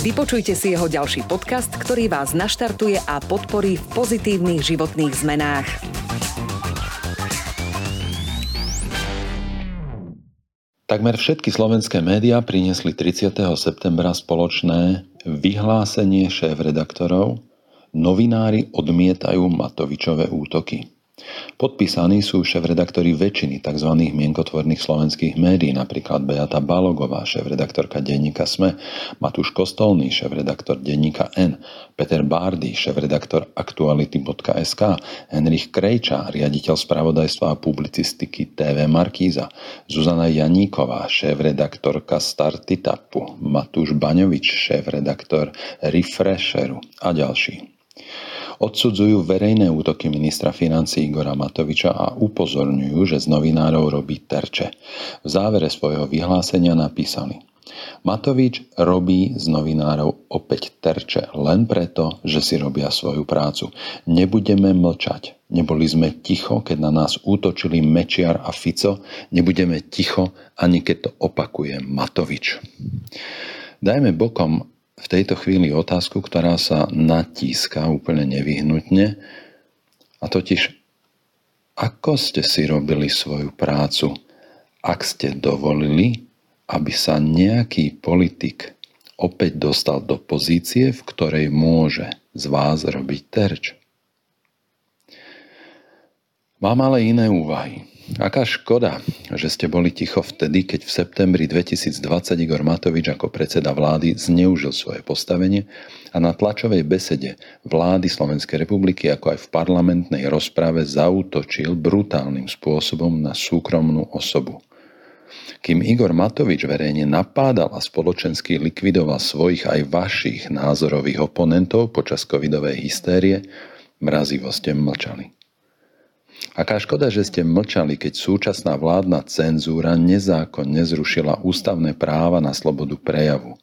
Vypočujte si jeho ďalší podcast, ktorý vás naštartuje a podporí v pozitívnych životných zmenách. Takmer všetky slovenské médiá priniesli 30. septembra spoločné vyhlásenie šéf-redaktorov Novinári odmietajú Matovičové útoky. Podpísaní sú šéf-redaktori väčšiny tzv. mienkotvorných slovenských médií, napríklad Beata Balogová, šéf-redaktorka denníka SME, Matúš Kostolný, šéf-redaktor denníka N, Peter Bárdy, šéf-redaktor aktuality.sk, Henrich Krejča, riaditeľ spravodajstva a publicistiky TV Markíza, Zuzana Janíková, šéf-redaktorka Startitapu, Matúš Baňovič, šéf-redaktor Refresheru a ďalší odsudzujú verejné útoky ministra financí Igora Matoviča a upozorňujú, že z novinárov robí terče. V závere svojho vyhlásenia napísali Matovič robí z novinárov opäť terče len preto, že si robia svoju prácu. Nebudeme mlčať. Neboli sme ticho, keď na nás útočili Mečiar a Fico. Nebudeme ticho, ani keď to opakuje Matovič. Dajme bokom v tejto chvíli otázku, ktorá sa natíska úplne nevyhnutne, a totiž, ako ste si robili svoju prácu, ak ste dovolili, aby sa nejaký politik opäť dostal do pozície, v ktorej môže z vás robiť terč. Mám ale iné úvahy. Aká škoda, že ste boli ticho vtedy, keď v septembri 2020 Igor Matovič ako predseda vlády zneužil svoje postavenie a na tlačovej besede vlády Slovenskej republiky ako aj v parlamentnej rozprave zautočil brutálnym spôsobom na súkromnú osobu. Kým Igor Matovič verejne napádal a spoločensky likvidoval svojich aj vašich názorových oponentov počas covidovej hystérie, mrazivo ste mlčali. Aká škoda, že ste mlčali, keď súčasná vládna cenzúra nezákonne zrušila ústavné práva na slobodu prejavu.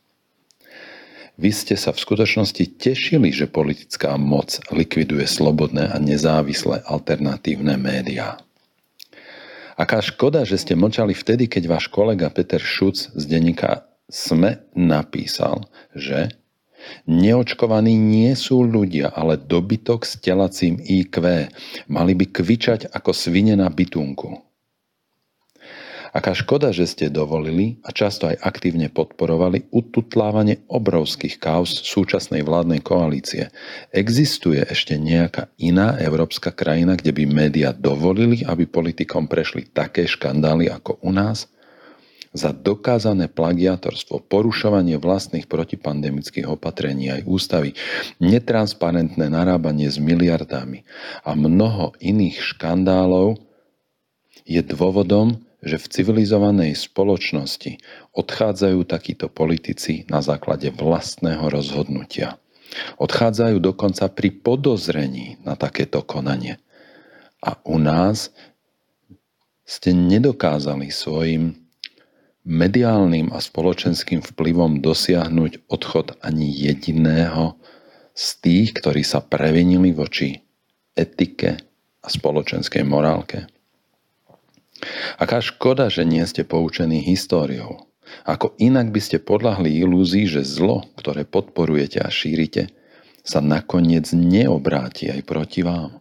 Vy ste sa v skutočnosti tešili, že politická moc likviduje slobodné a nezávislé alternatívne médiá. Aká škoda, že ste mlčali vtedy, keď váš kolega Peter Šuc z denníka SME napísal, že Neočkovaní nie sú ľudia, ale dobytok s telacím IQ. Mali by kvičať ako svine na bytunku. Aká škoda, že ste dovolili a často aj aktívne podporovali ututlávanie obrovských kaos súčasnej vládnej koalície. Existuje ešte nejaká iná európska krajina, kde by média dovolili, aby politikom prešli také škandály ako u nás – za dokázané plagiatorstvo, porušovanie vlastných protipandemických opatrení aj ústavy, netransparentné narábanie s miliardami a mnoho iných škandálov je dôvodom, že v civilizovanej spoločnosti odchádzajú takíto politici na základe vlastného rozhodnutia. Odchádzajú dokonca pri podozrení na takéto konanie. A u nás ste nedokázali svojim mediálnym a spoločenským vplyvom dosiahnuť odchod ani jediného z tých, ktorí sa previnili voči etike a spoločenskej morálke. Aká škoda, že nie ste poučení históriou. Ako inak by ste podľahli ilúzii, že zlo, ktoré podporujete a šírite, sa nakoniec neobráti aj proti vám.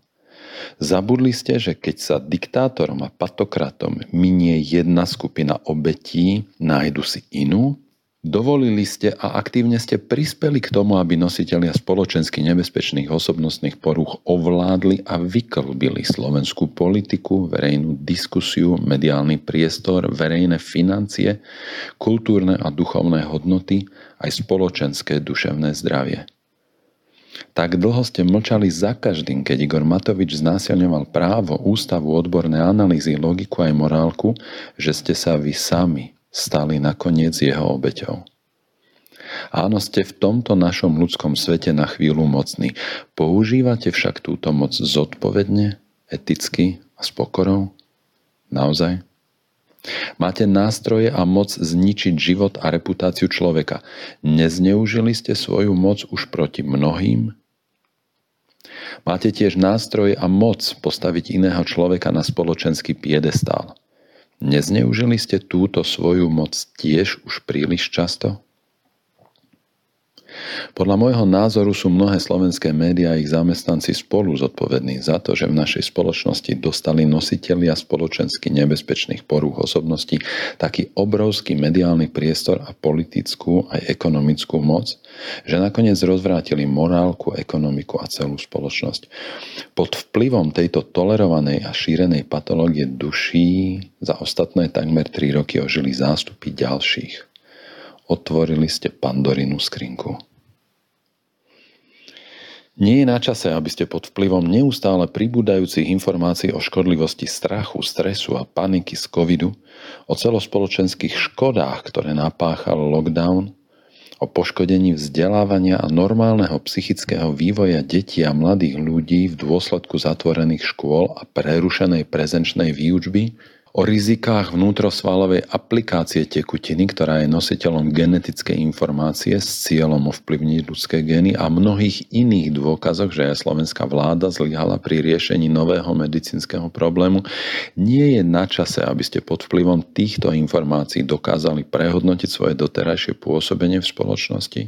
Zabudli ste, že keď sa diktátorom a patokratom minie jedna skupina obetí, nájdu si inú? Dovolili ste a aktívne ste prispeli k tomu, aby nositelia spoločensky nebezpečných osobnostných porúch ovládli a vyklbili slovenskú politiku, verejnú diskusiu, mediálny priestor, verejné financie, kultúrne a duchovné hodnoty, aj spoločenské duševné zdravie. Tak dlho ste mlčali za každým, keď Igor Matovič znásilňoval právo, ústavu, odborné analýzy, logiku aj morálku, že ste sa vy sami stali nakoniec jeho obeťou. Áno, ste v tomto našom ľudskom svete na chvíľu mocní. Používate však túto moc zodpovedne, eticky a s pokorou? Naozaj? Máte nástroje a moc zničiť život a reputáciu človeka. Nezneužili ste svoju moc už proti mnohým? Máte tiež nástroje a moc postaviť iného človeka na spoločenský piedestál. Nezneužili ste túto svoju moc tiež už príliš často? Podľa môjho názoru sú mnohé slovenské médiá a ich zamestnanci spolu zodpovední za to, že v našej spoločnosti dostali nositelia spoločensky nebezpečných porúch osobností taký obrovský mediálny priestor a politickú aj ekonomickú moc, že nakoniec rozvrátili morálku, ekonomiku a celú spoločnosť. Pod vplyvom tejto tolerovanej a šírenej patológie duší za ostatné takmer 3 roky ožili zástupy ďalších otvorili ste Pandorinu skrinku. Nie je na čase, aby ste pod vplyvom neustále pribúdajúcich informácií o škodlivosti strachu, stresu a paniky z covidu, o celospoločenských škodách, ktoré napáchal lockdown, o poškodení vzdelávania a normálneho psychického vývoja detí a mladých ľudí v dôsledku zatvorených škôl a prerušenej prezenčnej výučby, o rizikách vnútrosvalovej aplikácie tekutiny, ktorá je nositeľom genetickej informácie s cieľom ovplyvniť ľudské gény a mnohých iných dôkazoch, že aj slovenská vláda zlyhala pri riešení nového medicínskeho problému, nie je na čase, aby ste pod vplyvom týchto informácií dokázali prehodnotiť svoje doterajšie pôsobenie v spoločnosti?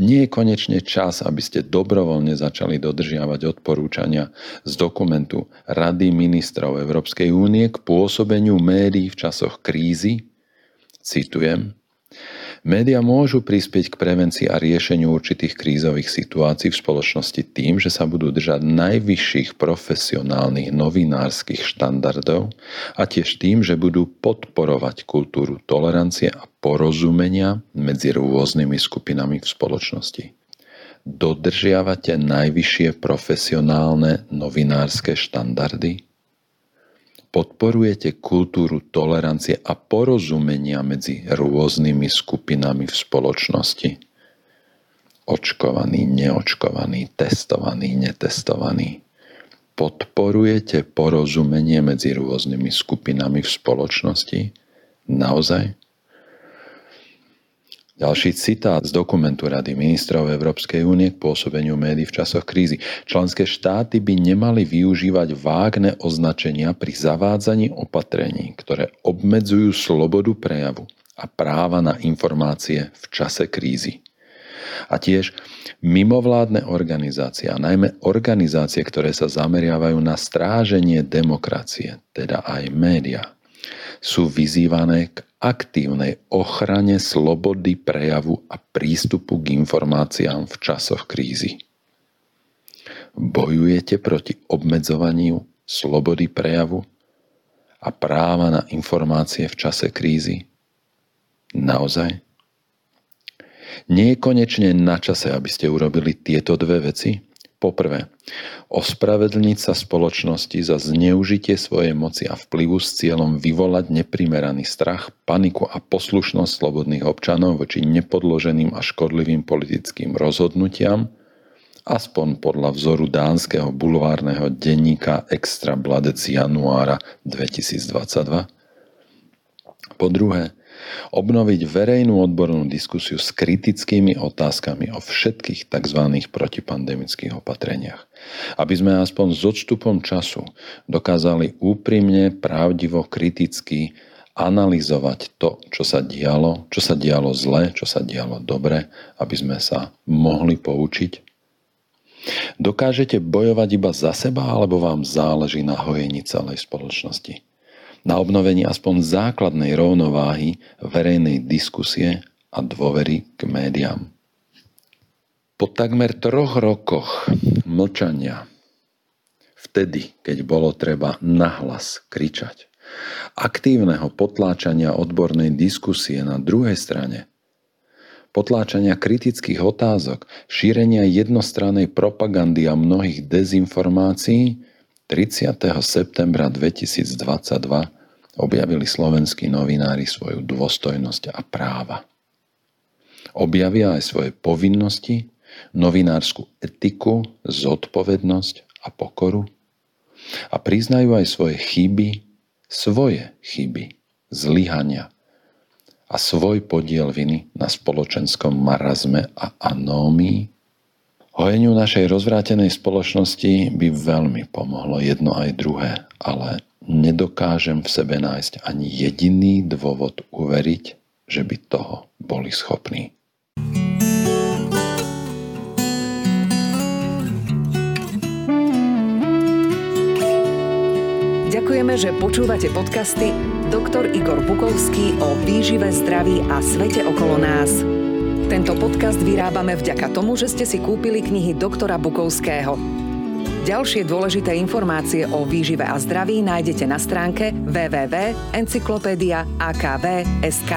Nie je konečne čas, aby ste dobrovoľne začali dodržiavať odporúčania z dokumentu Rady ministrov Európskej únie k pôsobeniu médií v časoch krízy. Citujem, Média môžu prispieť k prevencii a riešeniu určitých krízových situácií v spoločnosti tým, že sa budú držať najvyšších profesionálnych novinárskych štandardov a tiež tým, že budú podporovať kultúru tolerancie a porozumenia medzi rôznymi skupinami v spoločnosti. Dodržiavate najvyššie profesionálne novinárske štandardy? Podporujete kultúru tolerancie a porozumenia medzi rôznymi skupinami v spoločnosti. Očkovaný, neočkovaný, testovaný, netestovaný. Podporujete porozumenie medzi rôznymi skupinami v spoločnosti? Naozaj? Ďalší citát z dokumentu Rady ministrov Európskej únie k pôsobeniu médií v časoch krízy. Členské štáty by nemali využívať vágne označenia pri zavádzaní opatrení, ktoré obmedzujú slobodu prejavu a práva na informácie v čase krízy. A tiež mimovládne organizácie, a najmä organizácie, ktoré sa zameriavajú na stráženie demokracie, teda aj média, sú vyzývané k aktívnej ochrane slobody prejavu a prístupu k informáciám v časoch krízy. Bojujete proti obmedzovaniu slobody prejavu a práva na informácie v čase krízy? Naozaj? Nie je konečne na čase, aby ste urobili tieto dve veci? Poprvé, ospravedlniť sa spoločnosti za zneužitie svojej moci a vplyvu s cieľom vyvolať neprimeraný strach, paniku a poslušnosť slobodných občanov voči nepodloženým a škodlivým politickým rozhodnutiam, aspoň podľa vzoru dánskeho bulvárneho denníka Extra Bladec januára 2022. Po druhé, obnoviť verejnú odbornú diskusiu s kritickými otázkami o všetkých tzv. protipandemických opatreniach. Aby sme aspoň s odstupom času dokázali úprimne, pravdivo, kriticky analyzovať to, čo sa dialo, čo sa dialo zle, čo sa dialo dobre, aby sme sa mohli poučiť. Dokážete bojovať iba za seba, alebo vám záleží na hojení celej spoločnosti? Na obnovení aspoň základnej rovnováhy verejnej diskusie a dôvery k médiám. Po takmer troch rokoch mlčania, vtedy, keď bolo treba nahlas kričať, aktívneho potláčania odbornej diskusie na druhej strane, potláčania kritických otázok, šírenia jednostrannej propagandy a mnohých dezinformácií, 30. septembra 2022 objavili slovenskí novinári svoju dôstojnosť a práva. Objavia aj svoje povinnosti, novinárskú etiku, zodpovednosť a pokoru a priznajú aj svoje chyby, svoje chyby, zlyhania a svoj podiel viny na spoločenskom marazme a anómii? Hojeniu našej rozvrátenej spoločnosti by veľmi pomohlo jedno aj druhé, ale nedokážem v sebe nájsť ani jediný dôvod uveriť, že by toho boli schopní. Ďakujeme, že počúvate podcasty Dr. Igor Bukovský o výžive, zdraví a svete okolo nás. Tento podcast vyrábame vďaka tomu, že ste si kúpili knihy doktora Bukovského. Ďalšie dôležité informácie o výžive a zdraví nájdete na stránke www.encyklopédia.akv.sk.